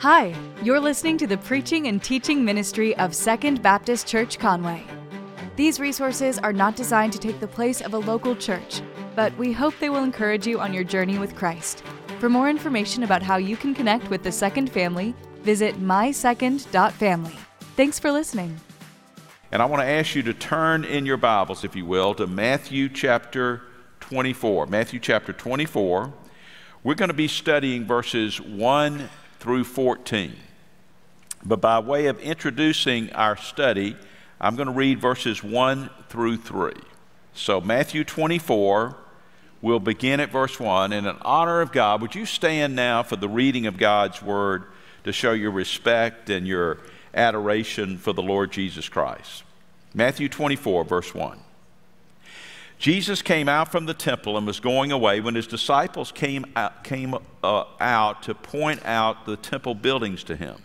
Hi, you're listening to the preaching and teaching ministry of Second Baptist Church Conway. These resources are not designed to take the place of a local church, but we hope they will encourage you on your journey with Christ. For more information about how you can connect with the Second family, visit mysecond.family. Thanks for listening. And I want to ask you to turn in your Bibles, if you will, to Matthew chapter 24. Matthew chapter 24. We're going to be studying verses 1 through 14. But by way of introducing our study, I'm going to read verses 1 through 3. So, Matthew 24, we'll begin at verse 1. And in honor of God, would you stand now for the reading of God's word to show your respect and your adoration for the Lord Jesus Christ? Matthew 24, verse 1. Jesus came out from the temple and was going away when his disciples came out, came, uh, out to point out the temple buildings to him.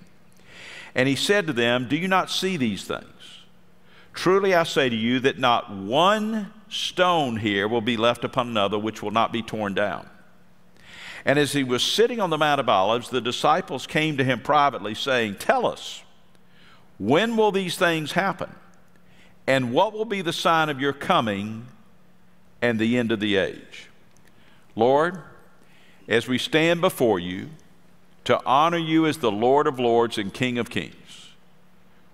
And he said to them, Do you not see these things? Truly I say to you that not one stone here will be left upon another which will not be torn down. And as he was sitting on the Mount of Olives, the disciples came to him privately, saying, Tell us, when will these things happen? And what will be the sign of your coming and the end of the age. Lord, as we stand before you to honor you as the Lord of Lords and King of Kings,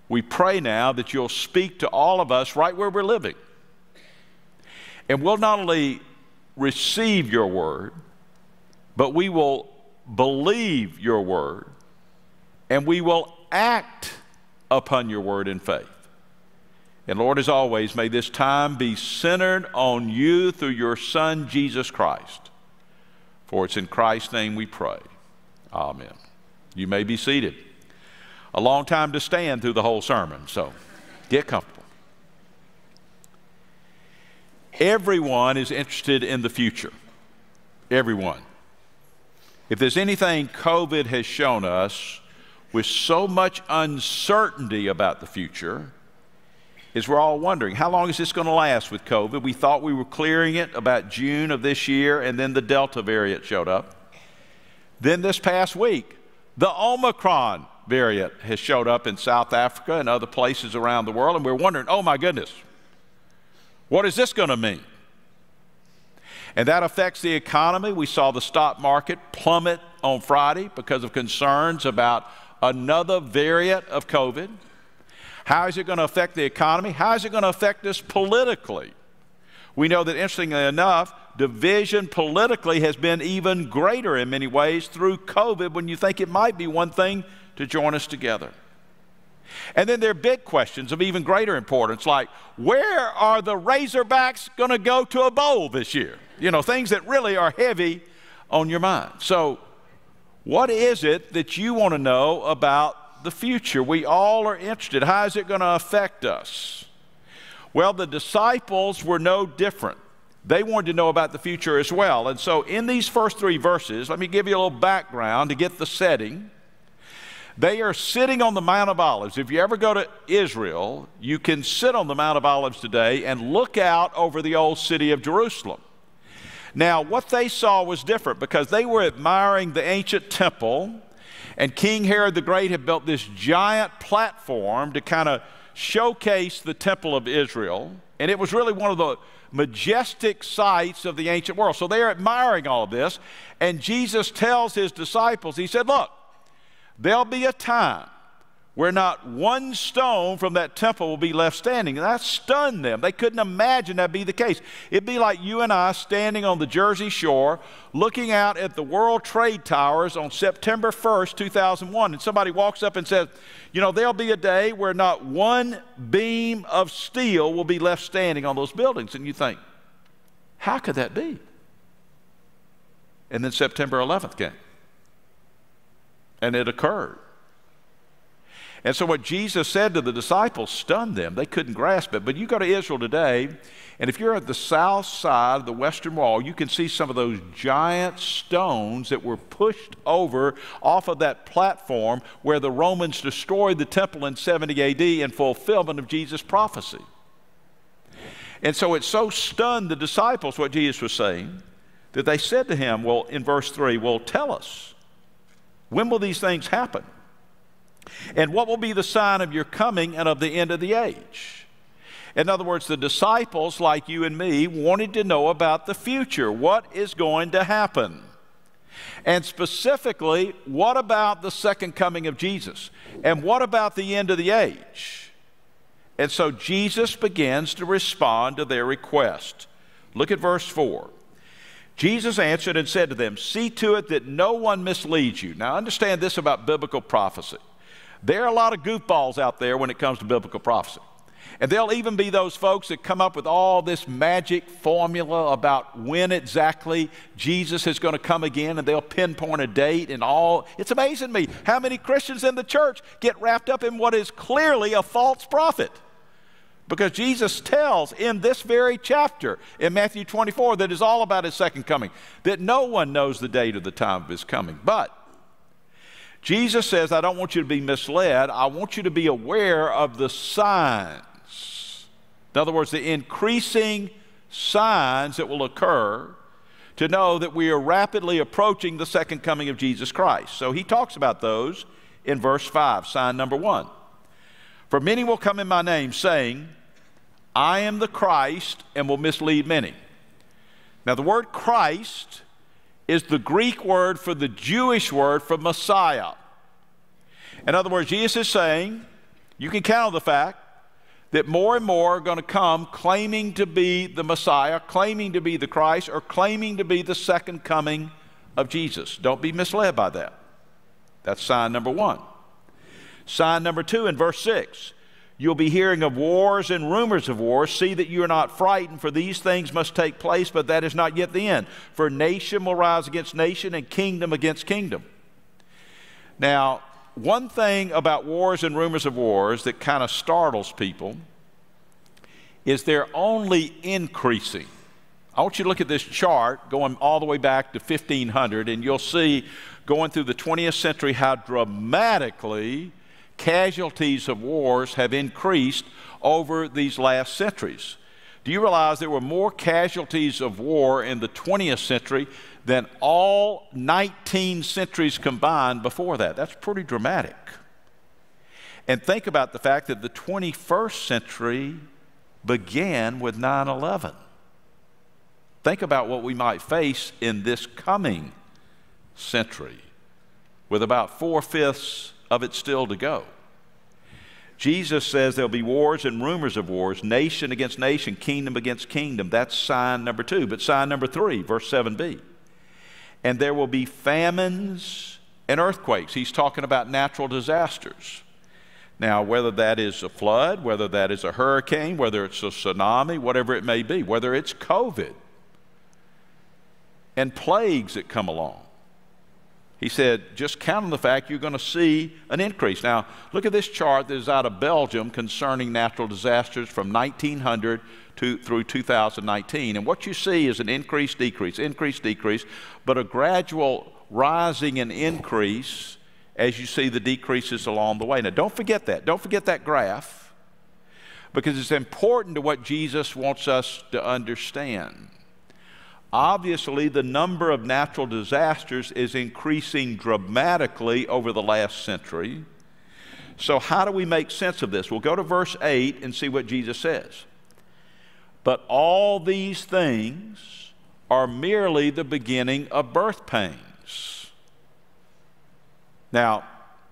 we pray now that you'll speak to all of us right where we're living. And we'll not only receive your word, but we will believe your word and we will act upon your word in faith. And Lord, as always, may this time be centered on you through your Son, Jesus Christ. For it's in Christ's name we pray. Amen. You may be seated. A long time to stand through the whole sermon, so get comfortable. Everyone is interested in the future. Everyone. If there's anything COVID has shown us with so much uncertainty about the future, is we're all wondering how long is this going to last with COVID? We thought we were clearing it about June of this year, and then the Delta variant showed up. Then this past week, the Omicron variant has showed up in South Africa and other places around the world, and we're wondering, oh my goodness, what is this going to mean? And that affects the economy. We saw the stock market plummet on Friday because of concerns about another variant of COVID. How is it going to affect the economy? How is it going to affect us politically? We know that, interestingly enough, division politically has been even greater in many ways through COVID when you think it might be one thing to join us together. And then there are big questions of even greater importance, like where are the Razorbacks going to go to a bowl this year? You know, things that really are heavy on your mind. So, what is it that you want to know about the future. We all are interested. How is it going to affect us? Well, the disciples were no different. They wanted to know about the future as well. And so, in these first three verses, let me give you a little background to get the setting. They are sitting on the Mount of Olives. If you ever go to Israel, you can sit on the Mount of Olives today and look out over the old city of Jerusalem. Now, what they saw was different because they were admiring the ancient temple and King Herod the Great had built this giant platform to kind of showcase the temple of Israel. And it was really one of the majestic sights of the ancient world. So they're admiring all of this. And Jesus tells his disciples, He said, Look, there'll be a time where not one stone from that temple will be left standing. And that stunned them. They couldn't imagine that'd be the case. It'd be like you and I standing on the Jersey shore looking out at the World Trade Towers on September 1st, 2001, and somebody walks up and says, You know, there'll be a day where not one beam of steel will be left standing on those buildings. And you think, How could that be? And then September 11th came. And it occurred. And so, what Jesus said to the disciples stunned them. They couldn't grasp it. But you go to Israel today, and if you're at the south side of the Western Wall, you can see some of those giant stones that were pushed over off of that platform where the Romans destroyed the temple in 70 AD in fulfillment of Jesus' prophecy. And so, it so stunned the disciples what Jesus was saying that they said to him, Well, in verse 3, Well, tell us When will these things happen? And what will be the sign of your coming and of the end of the age? In other words, the disciples, like you and me, wanted to know about the future. What is going to happen? And specifically, what about the second coming of Jesus? And what about the end of the age? And so Jesus begins to respond to their request. Look at verse 4. Jesus answered and said to them, See to it that no one misleads you. Now, understand this about biblical prophecy. There are a lot of goofballs out there when it comes to biblical prophecy. And there'll even be those folks that come up with all this magic formula about when exactly Jesus is going to come again, and they'll pinpoint a date and all. It's amazing me how many Christians in the church get wrapped up in what is clearly a false prophet. Because Jesus tells in this very chapter in Matthew 24 that is all about his second coming, that no one knows the date or the time of his coming. But Jesus says, I don't want you to be misled. I want you to be aware of the signs. In other words, the increasing signs that will occur to know that we are rapidly approaching the second coming of Jesus Christ. So he talks about those in verse 5, sign number one. For many will come in my name, saying, I am the Christ, and will mislead many. Now, the word Christ is the Greek word for the Jewish word for Messiah. In other words, Jesus is saying, you can count on the fact that more and more are going to come claiming to be the Messiah, claiming to be the Christ, or claiming to be the second coming of Jesus. Don't be misled by that. That's sign number one. Sign number two in verse 6 You'll be hearing of wars and rumors of wars. See that you are not frightened, for these things must take place, but that is not yet the end. For nation will rise against nation and kingdom against kingdom. Now, one thing about wars and rumors of wars that kind of startles people is they're only increasing. I want you to look at this chart going all the way back to 1500, and you'll see going through the 20th century how dramatically casualties of wars have increased over these last centuries. Do you realize there were more casualties of war in the 20th century than all 19 centuries combined before that? That's pretty dramatic. And think about the fact that the 21st century began with 9 11. Think about what we might face in this coming century with about four fifths of it still to go. Jesus says there'll be wars and rumors of wars, nation against nation, kingdom against kingdom. That's sign number two. But sign number three, verse 7b. And there will be famines and earthquakes. He's talking about natural disasters. Now, whether that is a flood, whether that is a hurricane, whether it's a tsunami, whatever it may be, whether it's COVID and plagues that come along. He said, just count on the fact you're going to see an increase. Now, look at this chart that is out of Belgium concerning natural disasters from 1900 to, through 2019. And what you see is an increase, decrease, increase, decrease, but a gradual rising and increase as you see the decreases along the way. Now, don't forget that. Don't forget that graph because it's important to what Jesus wants us to understand. Obviously, the number of natural disasters is increasing dramatically over the last century. So, how do we make sense of this? We'll go to verse 8 and see what Jesus says. But all these things are merely the beginning of birth pains. Now,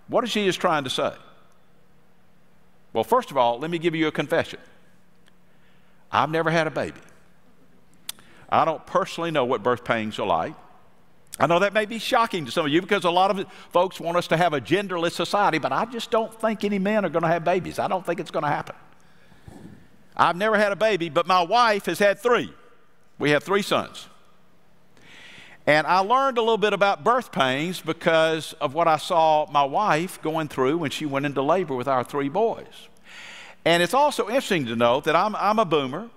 what is Jesus trying to say? Well, first of all, let me give you a confession. I've never had a baby. I don't personally know what birth pains are like. I know that may be shocking to some of you because a lot of folks want us to have a genderless society, but I just don't think any men are going to have babies. I don't think it's going to happen. I've never had a baby, but my wife has had three. We have three sons. And I learned a little bit about birth pains because of what I saw my wife going through when she went into labor with our three boys. And it's also interesting to note that I'm, I'm a boomer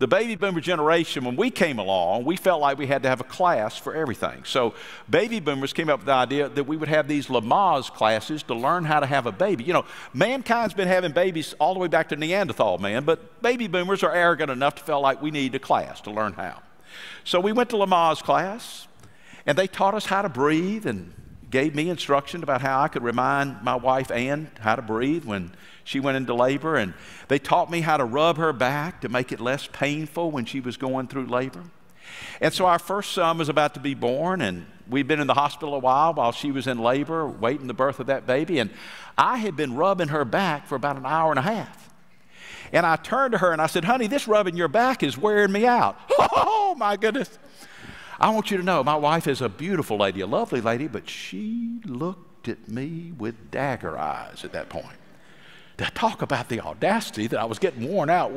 the baby boomer generation, when we came along, we felt like we had to have a class for everything. So, baby boomers came up with the idea that we would have these Lamaze classes to learn how to have a baby. You know, mankind's been having babies all the way back to Neanderthal man, but baby boomers are arrogant enough to feel like we need a class to learn how. So, we went to Lamaze class, and they taught us how to breathe and gave me instruction about how I could remind my wife Ann how to breathe when she went into labor. And they taught me how to rub her back to make it less painful when she was going through labor. And so our first son was about to be born, and we'd been in the hospital a while while she was in labor, waiting the birth of that baby. And I had been rubbing her back for about an hour and a half. And I turned to her and I said, Honey, this rubbing your back is wearing me out. Oh, my goodness. I want you to know my wife is a beautiful lady, a lovely lady, but she looked at me with dagger eyes at that point. To talk about the audacity that I was getting worn out,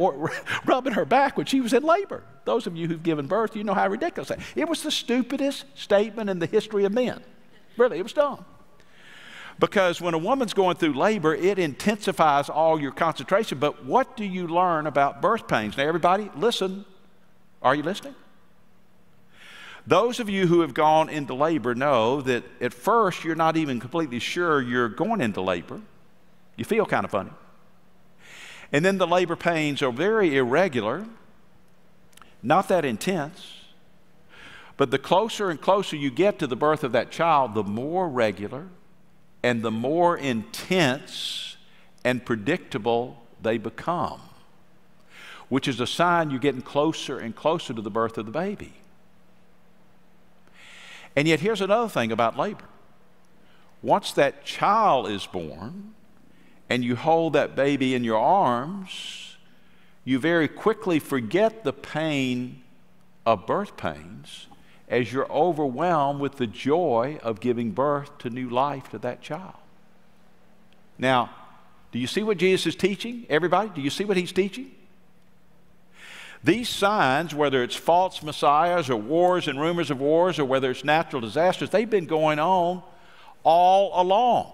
rubbing her back when she was in labor. Those of you who've given birth, you know how ridiculous that. It was the stupidest statement in the history of men. Really, it was dumb. Because when a woman's going through labor, it intensifies all your concentration. But what do you learn about birth pains? Now, everybody, listen. Are you listening? Those of you who have gone into labor know that at first you're not even completely sure you're going into labor. You feel kind of funny. And then the labor pains are very irregular, not that intense. But the closer and closer you get to the birth of that child, the more regular and the more intense and predictable they become, which is a sign you're getting closer and closer to the birth of the baby. And yet, here's another thing about labor. Once that child is born and you hold that baby in your arms, you very quickly forget the pain of birth pains as you're overwhelmed with the joy of giving birth to new life to that child. Now, do you see what Jesus is teaching? Everybody, do you see what he's teaching? These signs, whether it's false messiahs or wars and rumors of wars or whether it's natural disasters, they've been going on all along.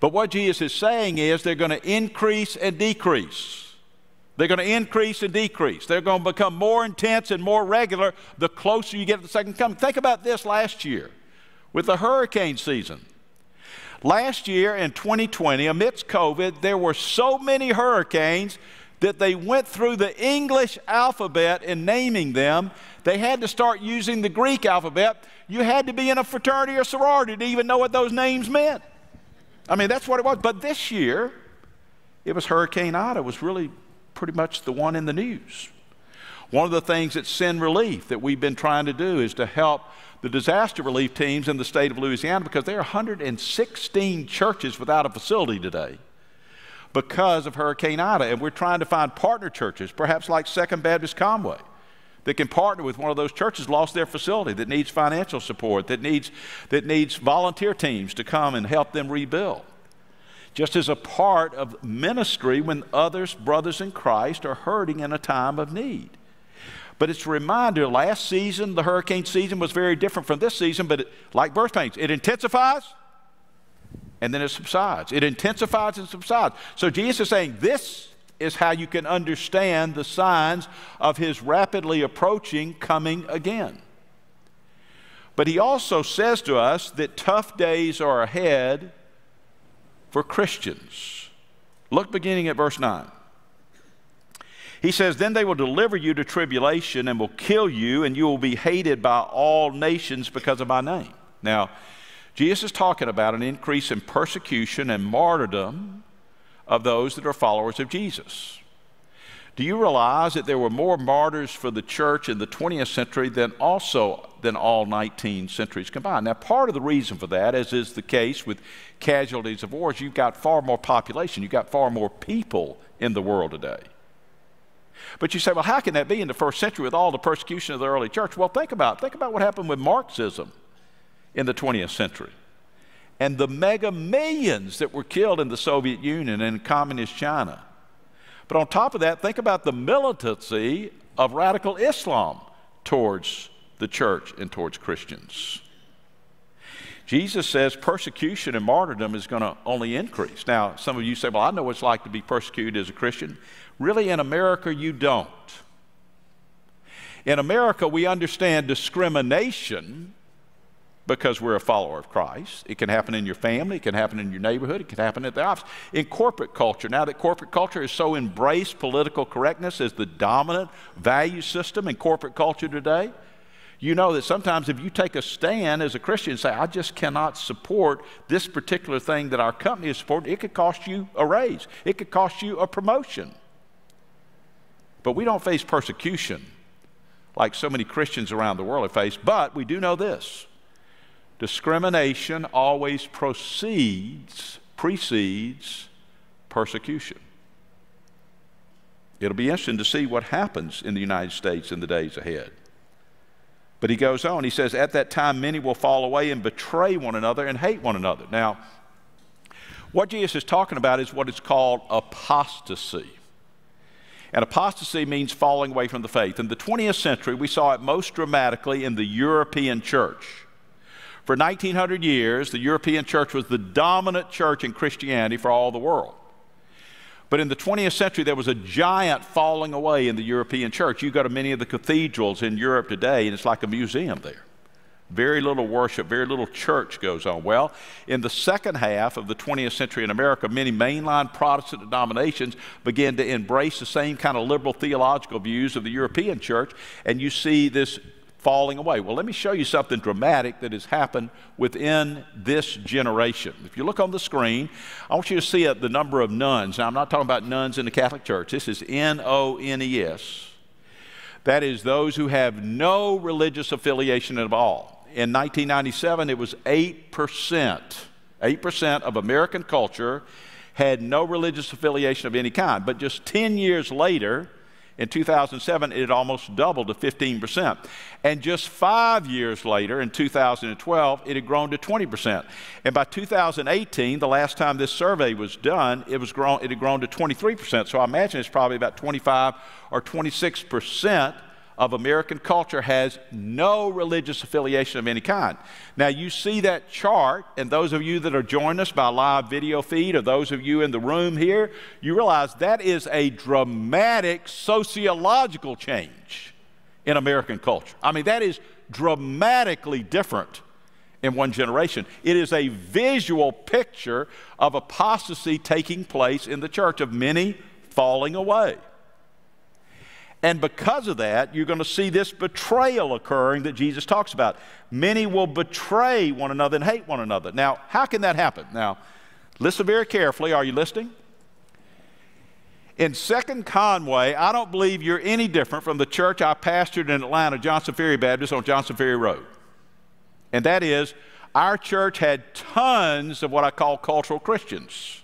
But what Jesus is saying is they're going to increase and decrease. They're going to increase and decrease. They're going to become more intense and more regular the closer you get to the second coming. Think about this last year with the hurricane season. Last year in 2020, amidst COVID, there were so many hurricanes that they went through the English alphabet in naming them. They had to start using the Greek alphabet. You had to be in a fraternity or sorority to even know what those names meant. I mean, that's what it was. But this year, it was Hurricane Ida was really pretty much the one in the news. One of the things at Send Relief that we've been trying to do is to help the disaster relief teams in the state of Louisiana because there are 116 churches without a facility today because of Hurricane Ida. And we're trying to find partner churches, perhaps like Second Baptist Conway, that can partner with one of those churches lost their facility, that needs financial support, that needs, that needs volunteer teams to come and help them rebuild just as a part of ministry when others, brothers in Christ, are hurting in a time of need. But it's a reminder last season, the hurricane season was very different from this season, but it, like birth pains, it intensifies and then it subsides. It intensifies and subsides. So Jesus is saying this is how you can understand the signs of his rapidly approaching coming again. But he also says to us that tough days are ahead for Christians. Look beginning at verse 9. He says, Then they will deliver you to tribulation and will kill you, and you will be hated by all nations because of my name. Now, Jesus is talking about an increase in persecution and martyrdom of those that are followers of Jesus. Do you realize that there were more martyrs for the church in the 20th century than also than all 19 centuries combined? Now, part of the reason for that, as is the case with casualties of wars, you've got far more population, you've got far more people in the world today. But you say, well, how can that be in the first century with all the persecution of the early church? Well, think about think about what happened with Marxism in the 20th century. And the mega millions that were killed in the Soviet Union and communist China. But on top of that, think about the militancy of radical Islam towards the church and towards Christians. Jesus says persecution and martyrdom is going to only increase. Now, some of you say, Well, I know what it's like to be persecuted as a Christian. Really, in America, you don't. In America, we understand discrimination because we're a follower of Christ. It can happen in your family, it can happen in your neighborhood, it can happen at the office. In corporate culture, now that corporate culture has so embraced political correctness as the dominant value system in corporate culture today, You know that sometimes if you take a stand as a Christian and say, I just cannot support this particular thing that our company is supporting, it could cost you a raise, it could cost you a promotion. But we don't face persecution like so many Christians around the world have faced. But we do know this discrimination always proceeds, precedes persecution. It'll be interesting to see what happens in the United States in the days ahead. But he goes on, he says, At that time, many will fall away and betray one another and hate one another. Now, what Jesus is talking about is what is called apostasy. And apostasy means falling away from the faith. In the 20th century, we saw it most dramatically in the European church. For 1900 years, the European church was the dominant church in Christianity for all the world. But in the 20th century, there was a giant falling away in the European church. You go to many of the cathedrals in Europe today, and it's like a museum there. Very little worship, very little church goes on. Well, in the second half of the 20th century in America, many mainline Protestant denominations began to embrace the same kind of liberal theological views of the European church, and you see this falling away. Well, let me show you something dramatic that has happened within this generation. If you look on the screen, I want you to see the number of nuns. Now, I'm not talking about nuns in the Catholic Church. This is N O N E S. That is, those who have no religious affiliation at all in 1997, it was 8%. 8% of American culture had no religious affiliation of any kind. But just 10 years later, in 2007, it had almost doubled to 15%. And just five years later, in 2012, it had grown to 20%. And by 2018, the last time this survey was done, it, was grown, it had grown to 23%. So I imagine it's probably about 25 or 26% of American culture has no religious affiliation of any kind. Now, you see that chart, and those of you that are joining us by live video feed, or those of you in the room here, you realize that is a dramatic sociological change in American culture. I mean, that is dramatically different in one generation. It is a visual picture of apostasy taking place in the church, of many falling away. And because of that, you're going to see this betrayal occurring that Jesus talks about. Many will betray one another and hate one another. Now, how can that happen? Now, listen very carefully. Are you listening? In Second Conway, I don't believe you're any different from the church I pastored in Atlanta, Johnson Ferry Baptist on Johnson Ferry Road. And that is, our church had tons of what I call cultural Christians.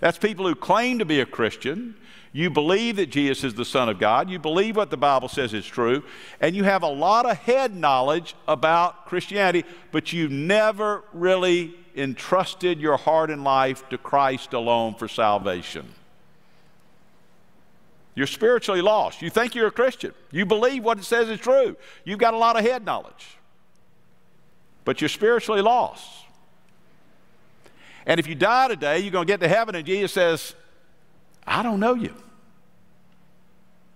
That's people who claim to be a Christian, you believe that Jesus is the Son of God. You believe what the Bible says is true. And you have a lot of head knowledge about Christianity, but you've never really entrusted your heart and life to Christ alone for salvation. You're spiritually lost. You think you're a Christian. You believe what it says is true. You've got a lot of head knowledge, but you're spiritually lost. And if you die today, you're going to get to heaven, and Jesus says, I don't know you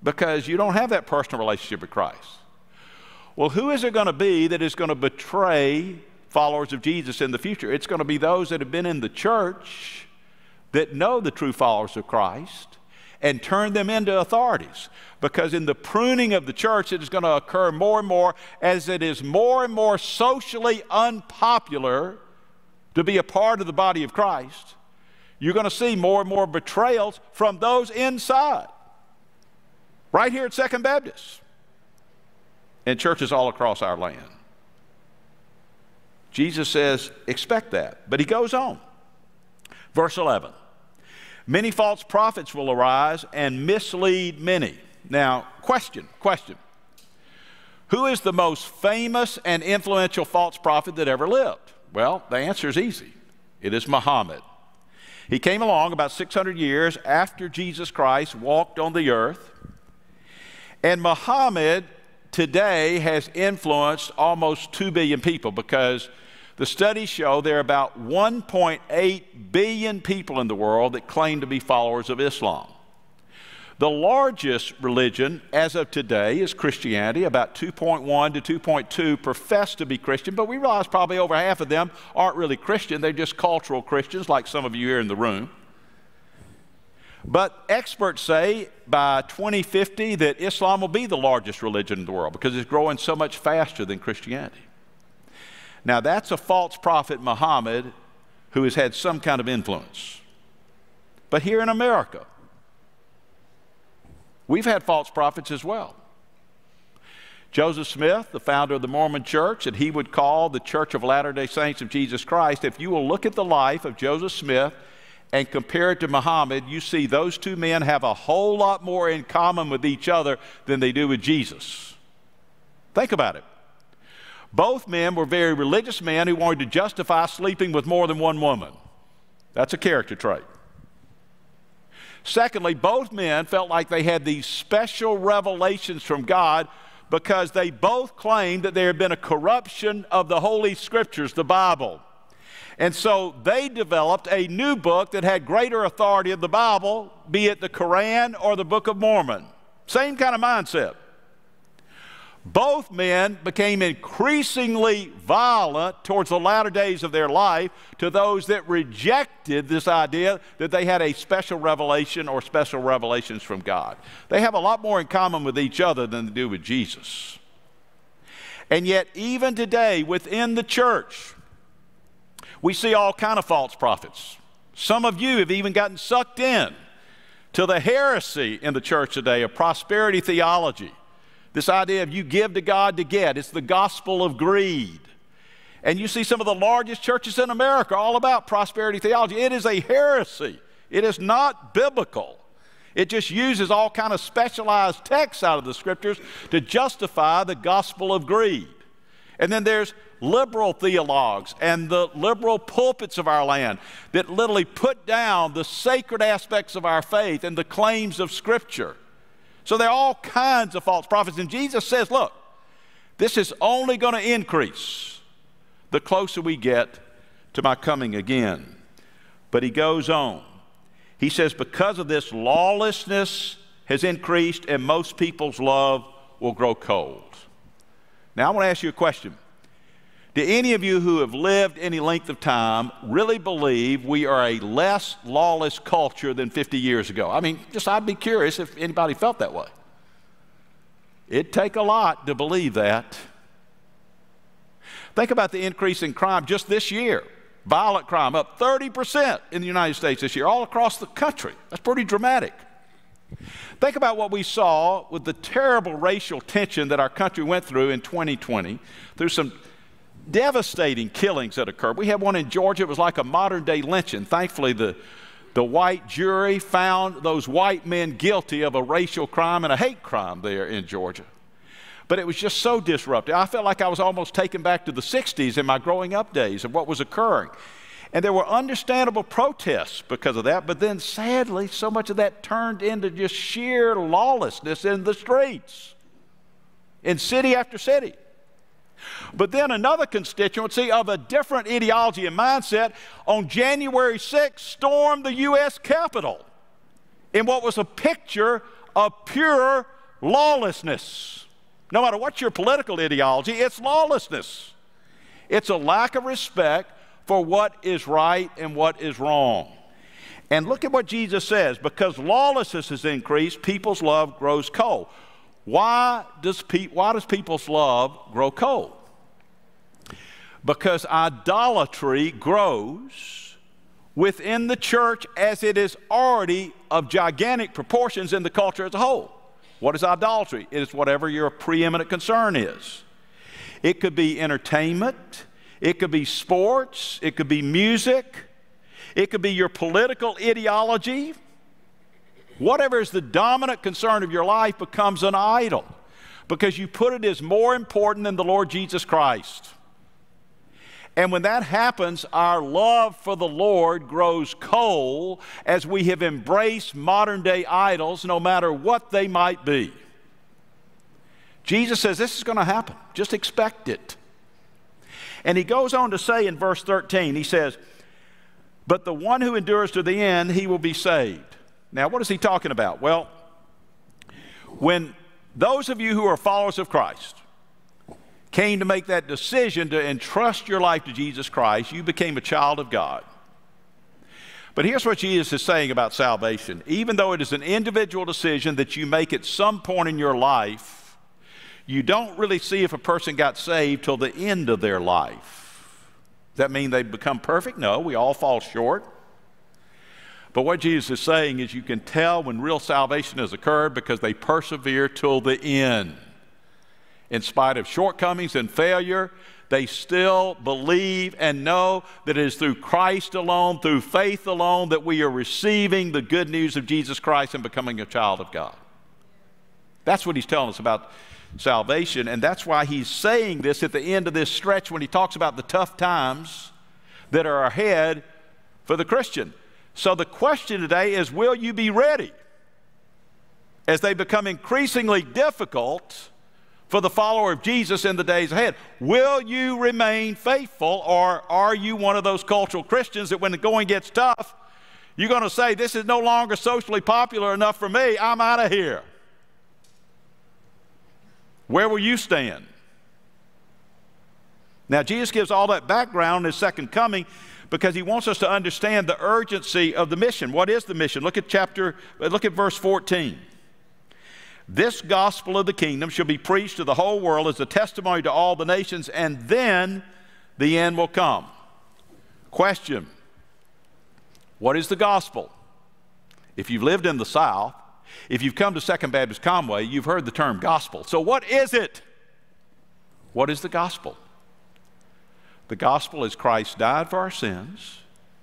because you don't have that personal relationship with Christ. Well, who is it going to be that is going to betray followers of Jesus in the future? It's going to be those that have been in the church that know the true followers of Christ and turn them into authorities. Because in the pruning of the church, it is going to occur more and more as it is more and more socially unpopular to be a part of the body of Christ you're going to see more and more betrayals from those inside. Right here at Second Baptist and churches all across our land. Jesus says, expect that. But he goes on. Verse 11 Many false prophets will arise and mislead many. Now, question, question. Who is the most famous and influential false prophet that ever lived? Well, the answer is easy it is Muhammad. He came along about 600 years after Jesus Christ walked on the earth. And Muhammad today has influenced almost 2 billion people because the studies show there are about 1.8 billion people in the world that claim to be followers of Islam. The largest religion as of today is Christianity. About 2.1 to 2.2 profess to be Christian, but we realize probably over half of them aren't really Christian. They're just cultural Christians, like some of you here in the room. But experts say by 2050 that Islam will be the largest religion in the world because it's growing so much faster than Christianity. Now, that's a false prophet, Muhammad, who has had some kind of influence. But here in America, we've had false prophets as well. Joseph Smith, the founder of the Mormon Church, and he would call the Church of Latter day Saints of Jesus Christ, if you will look at the life of Joseph Smith and compare it to Muhammad, you see those two men have a whole lot more in common with each other than they do with Jesus. Think about it. Both men were very religious men who wanted to justify sleeping with more than one woman. That's a character trait. Secondly, both men felt like they had these special revelations from God because they both claimed that there had been a corruption of the Holy Scriptures, the Bible. And so they developed a new book that had greater authority of the Bible, be it the Koran or the Book of Mormon. Same kind of mindset. Both men became increasingly violent towards the latter days of their life to those that rejected this idea that they had a special revelation or special revelations from God. They have a lot more in common with each other than they do with Jesus. And yet, even today within the church, we see all kind of false prophets. Some of you have even gotten sucked in to the heresy in the church today of prosperity theology. This idea of you give to God to get. It's the gospel of greed. And you see some of the largest churches in America all about prosperity theology. It is a heresy. It is not biblical. It just uses all kind of specialized texts out of the scriptures to justify the gospel of greed. And then there's liberal theologues and the liberal pulpits of our land that literally put down the sacred aspects of our faith and the claims of Scripture. So there are all kinds of false prophets. And Jesus says, look, this is only going to increase the closer we get to my coming again. But he goes on. He says, because of this, lawlessness has increased and most people's love will grow cold. Now, I want to ask you a question. Do any of you who have lived any length of time really believe we are a less lawless culture than 50 years ago? I mean, just I'd be curious if anybody felt that way. It'd take a lot to believe that. Think about the increase in crime just this year. Violent crime up 30% in the United States this year, all across the country. That's pretty dramatic. Think about what we saw with the terrible racial tension that our country went through in 2020 through some devastating killings that occurred. We had one in Georgia, it was like a modern day lynching. Thankfully, the, the white jury found those white men guilty of a racial crime and a hate crime there in Georgia. But it was just so disruptive. I felt like I was almost taken back to the 60s in my growing up days of what was occurring. And there were understandable protests because of that, but then sadly, so much of that turned into just sheer lawlessness in the streets, in city after city. But then another constituency of a different ideology and mindset on January 6th stormed the U.S. Capitol in what was a picture of pure lawlessness. No matter what your political ideology, it's lawlessness. It's a lack of respect for what is right and what is wrong. And look at what Jesus says because lawlessness has increased, people's love grows cold. Why does, pe- why does people's love grow cold? Because idolatry grows within the church as it is already of gigantic proportions in the culture as a whole. What is idolatry? It is whatever your preeminent concern is. It could be entertainment, it could be sports, it could be music, it could be your political ideology, Whatever is the dominant concern of your life becomes an idol because you put it as more important than the Lord Jesus Christ. And when that happens, our love for the Lord grows cold as we have embraced modern day idols, no matter what they might be. Jesus says this is going to happen. Just expect it. And he goes on to say in verse 13, he says, But the one who endures to the end, he will be saved. Now, what is he talking about? Well, when those of you who are followers of Christ came to make that decision to entrust your life to Jesus Christ, you became a child of God. But here's what Jesus is saying about salvation. Even though it is an individual decision that you make at some point in your life, you don't really see if a person got saved till the end of their life. Does that mean they become perfect? No, we all fall short. But what Jesus is saying is you can tell when real salvation has occurred because they persevere till the end. In spite of shortcomings and failure, they still believe and know that it is through Christ alone, through faith alone, that we are receiving the good news of Jesus Christ and becoming a child of God. That's what he's telling us about salvation, and that's why he's saying this at the end of this stretch when he talks about the tough times that are ahead for the Christian. So the question today is will you be ready as they become increasingly difficult? for the follower of Jesus in the days ahead. Will you remain faithful, or are you one of those cultural Christians that when the going gets tough, you're going to say, This is no longer socially popular enough for me, I'm out of here? Where will you stand? Now, Jesus gives all that background in his second coming because he wants us to understand the urgency of the mission. What is the mission? Look at chapter, look at verse 14. This gospel of the kingdom shall be preached to the whole world as a testimony to all the nations, and then the end will come. Question What is the gospel? If you've lived in the South, if you've come to Second Baptist Conway, you've heard the term gospel. So, what is it? What is the gospel? The gospel is Christ died for our sins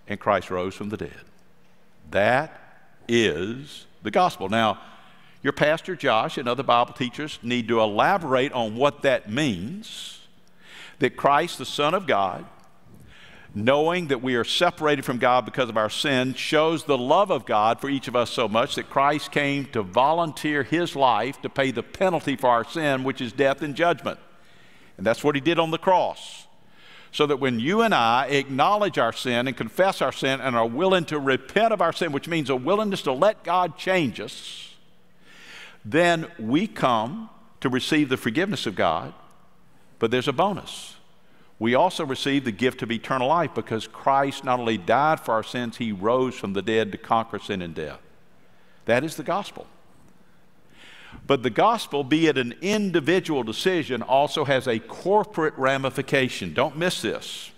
and Christ rose from the dead. That is the gospel. Now, your pastor, Josh, and other Bible teachers need to elaborate on what that means that Christ, the Son of God, knowing that we are separated from God because of our sin, shows the love of God for each of us so much that Christ came to volunteer his life to pay the penalty for our sin, which is death and judgment. And that's what he did on the cross. So that when you and I acknowledge our sin and confess our sin and are willing to repent of our sin, which means a willingness to let God change us, then we come to receive the forgiveness of God, but there's a bonus. We also receive the gift of eternal life because Christ not only died for our sins, he rose from the dead to conquer sin and death. That is the gospel. But the gospel, be it an individual decision, also has a corporate ramification. Don't miss this.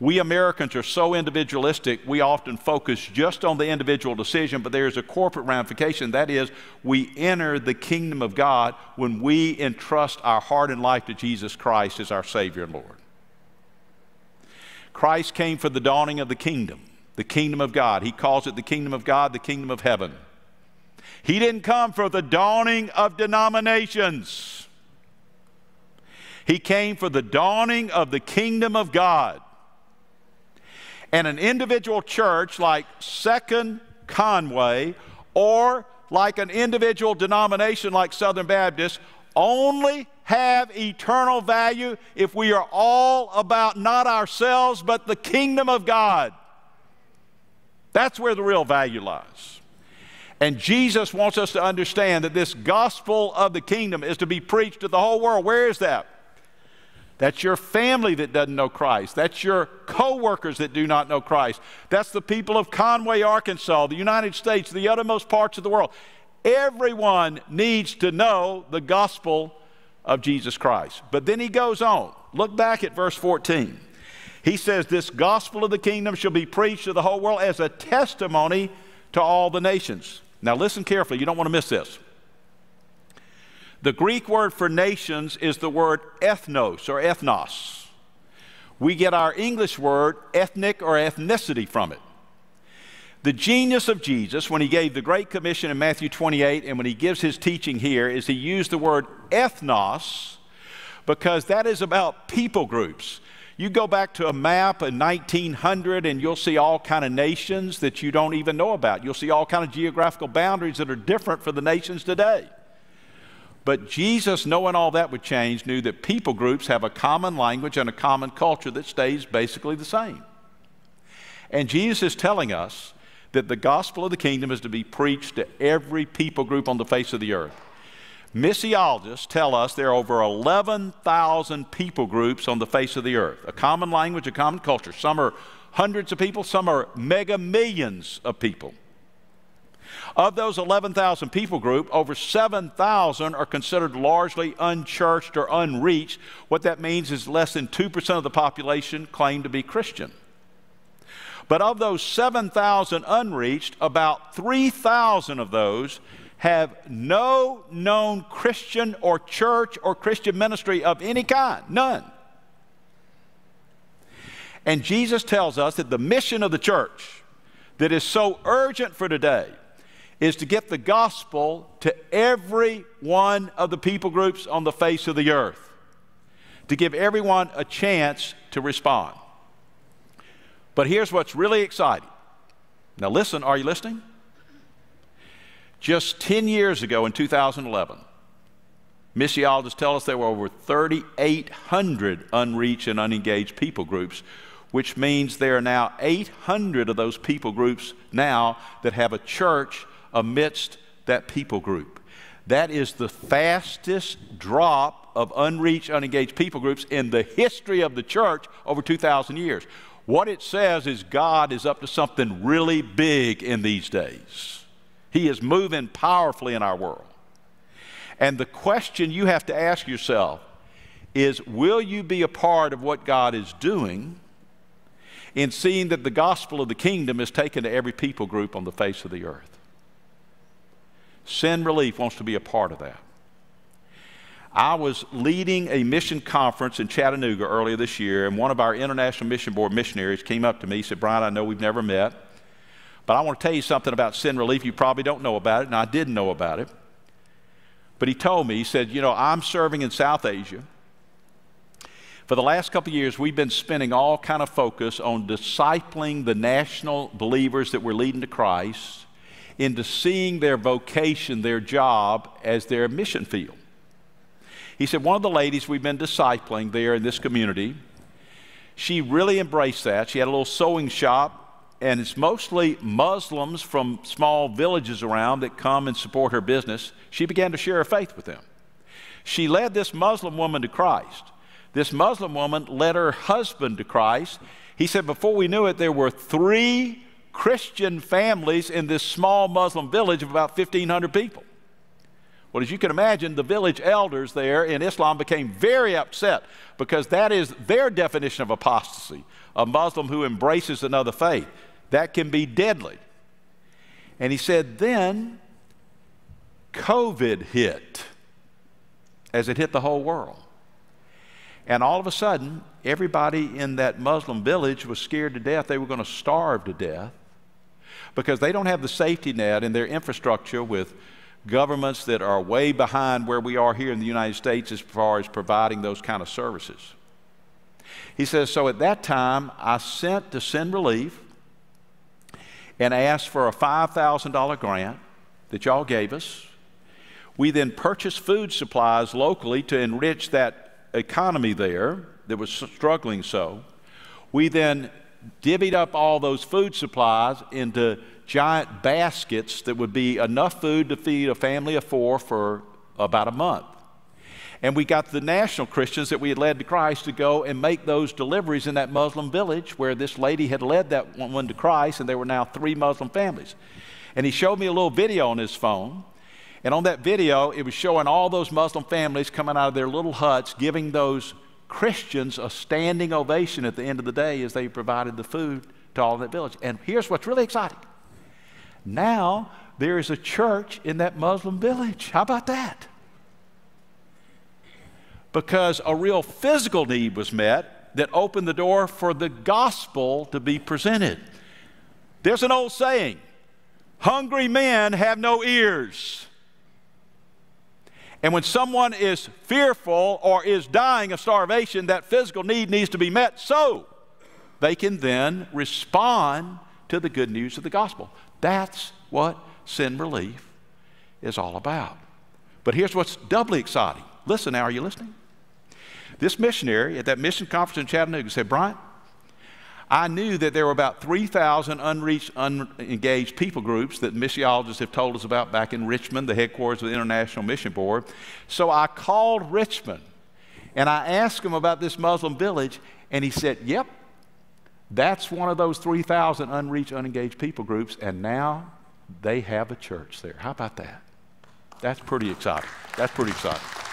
We Americans are so individualistic, we often focus just on the individual decision, but there's a corporate ramification. That is, we enter the kingdom of God when we entrust our heart and life to Jesus Christ as our Savior and Lord. Christ came for the dawning of the kingdom, the kingdom of God. He calls it the kingdom of God, the kingdom of heaven. He didn't come for the dawning of denominations. He came for the dawning of the kingdom of God. And an individual church like Second Conway or like an individual denomination like Southern Baptist only have eternal value if we are all about not ourselves but the kingdom of God. That's where the real value lies. And Jesus wants us to understand that this gospel of the kingdom is to be preached to the whole world. Where is that? That's your family that doesn't know Christ. That's your coworkers that do not know Christ. That's the people of Conway, Arkansas, the United States, the uttermost parts of the world. Everyone needs to know the gospel of Jesus Christ. But then he goes on. Look back at verse 14. He says, This gospel of the kingdom shall be preached to the whole world as a testimony to all the nations. Now, listen carefully. You don't want to miss this. The Greek word for nations is the word ethnos or ethnos. We get our English word ethnic or ethnicity from it. The genius of Jesus, when he gave the Great Commission in Matthew 28 and when he gives his teaching here, is he used the word ethnos because that is about people groups. You go back to a map in 1900 and you'll see all kind of nations that you don't even know about. You'll see all kind of geographical boundaries that are different for the nations today. But Jesus, knowing all that would change, knew that people groups have a common language and a common culture that stays basically the same. And Jesus is telling us that the gospel of the kingdom is to be preached to every people group on the face of the earth. Missiologists tell us there are over 11,000 people groups on the face of the earth, a common language, a common culture. Some are hundreds of people, some are mega millions of people. Of those 11,000 people group, over 7,000 are considered largely unchurched or unreached. What that means is less than 2% of the population claim to be Christian. But of those 7,000 unreached, about 3,000 of those have no known Christian or church or Christian ministry of any kind. None. And Jesus tells us that the mission of the church that is so urgent for today is to get the gospel to every one of the people groups on the face of the earth, to give everyone a chance to respond. But here's what's really exciting. Now, listen, are you listening? Just 10 years ago in 2011, missiologists tell us there were over 3,800 unreached and unengaged people groups, which means there are now 800 of those people groups now that have a church amidst that people group. That is the fastest drop of unreached, unengaged people groups in the history of the church over 2,000 years. What it says is God is up to something really big in these days. He is moving powerfully in our world. And the question you have to ask yourself is will you be a part of what God is doing in seeing that the gospel of the kingdom is taken to every people group on the face of the earth? Send Relief wants to be a part of that. I was leading a mission conference in Chattanooga earlier this year, and one of our International Mission Board missionaries came up to me and said, Brian, I know we've never met, but I want to tell you something about Send Relief. You probably don't know about it, and I didn't know about it. But he told me, he said, You know, I'm serving in South Asia. For the last couple years, we've been spending all kind of focus on discipling the national believers that we're leading to Christ into seeing their vocation, their job, as their mission field. He said, One of the ladies we've been discipling there in this community, she really embraced that. She had a little sewing shop, and it's mostly Muslims from small villages around that come and support her business. She began to share her faith with them. She led this Muslim woman to Christ. This Muslim woman led her husband to Christ. He said, Before we knew it, there were three Christian families in this small Muslim village of about 1,500 people. Well, as you can imagine, the village elders there in Islam became very upset because that is their definition of apostasy a Muslim who embraces another faith. That can be deadly. And he said, then COVID hit as it hit the whole world. And all of a sudden, everybody in that Muslim village was scared to death they were going to starve to death because they don't have the safety net in their infrastructure with governments that are way behind where we are here in the United States as far as providing those kind of services. He says, So at that time, I sent to Send Relief and asked for a $5,000 grant that y'all gave us. We then purchased food supplies locally to enrich that economy there that was struggling so. We then divvied up all those food supplies into giant baskets that would be enough food to feed a family of four for about a month. And we got the national Christians that we had led to Christ to go and make those deliveries in that Muslim village where this lady had led that one to Christ, and there were now three Muslim families. And he showed me a little video on his phone. And on that video, it was showing all those Muslim families coming out of their little huts, giving those Christians a standing ovation at the end of the day as they provided the food to all that village. And here's what's really exciting now there is a church in that Muslim village. How about that? Because a real physical need was met that opened the door for the gospel to be presented. There's an old saying hungry men have no ears. And when someone is fearful or is dying of starvation, that physical need needs to be met so they can then respond to the good news of the gospel. That's what Send Relief is all about. But here's what's doubly exciting. Listen now, are you listening? This missionary at that mission conference in Chattanooga said, Brian, I knew that there were about 3,000 unreached, unengaged people groups that missiologists have told us about back in Richmond, the headquarters of the International Mission Board. So I called Richmond and I asked him about this Muslim village, and he said, Yep, That's one of those 3,000 unreached, unengaged people groups, and now they have a church there. How about that? That's pretty exciting. That's pretty exciting.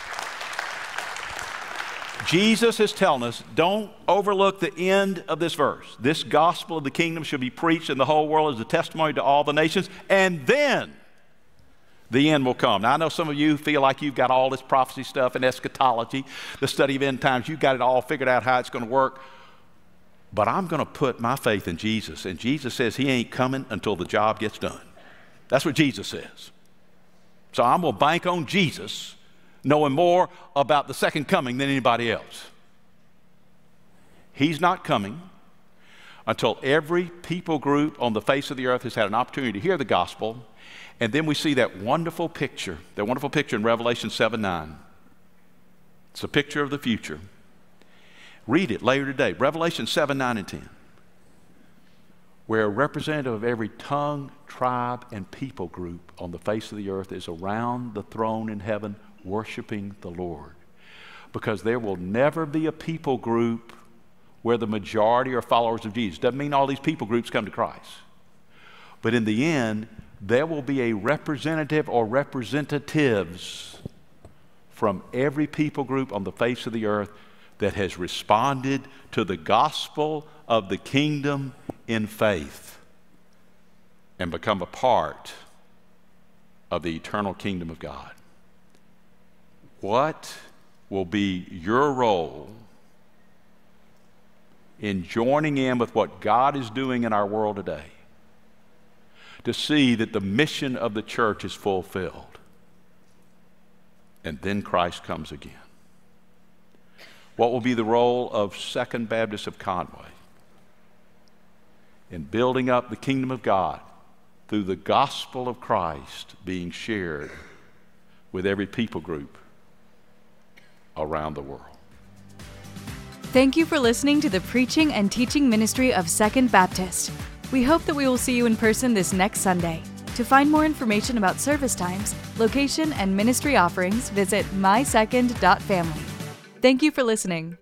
Jesus is telling us don't overlook the end of this verse. This gospel of the kingdom shall be preached in the whole world as a testimony to all the nations, and then the end will come. Now, I know some of you feel like you've got all this prophecy stuff and eschatology, the study of end times, you've got it all figured out how it's going to work. But I'm going to put my faith in Jesus, and Jesus says he ain't coming until the job gets done. That's what Jesus says. So I'm going to bank on Jesus knowing more about the second coming than anybody else. He's not coming until every people group on the face of the earth has had an opportunity to hear the gospel. And then we see that wonderful picture, that wonderful picture in Revelation 7 9. It's a picture of the future. Read it later today, Revelation 7 9 and 10 where a representative of every tongue, tribe, and people group on the face of the earth is around the throne in heaven worshiping the Lord. Because there will never be a people group where the majority are followers of Jesus. Doesn't mean all these people groups come to Christ. But in the end, there will be a representative or representatives from every people group on the face of the earth that has responded to the gospel of the kingdom in faith and become a part of the eternal kingdom of God. What will be your role in joining in with what God is doing in our world today to see that the mission of the church is fulfilled? And then Christ comes again. What will be the role of Second Baptist of Conway in building up the kingdom of God through the gospel of Christ being shared with every people group around the world? Thank you for listening to the preaching and teaching ministry of Second Baptist. We hope that we will see you in person this next Sunday. To find more information about service times, location, and ministry offerings, visit mysecond.family. Thank you for listening.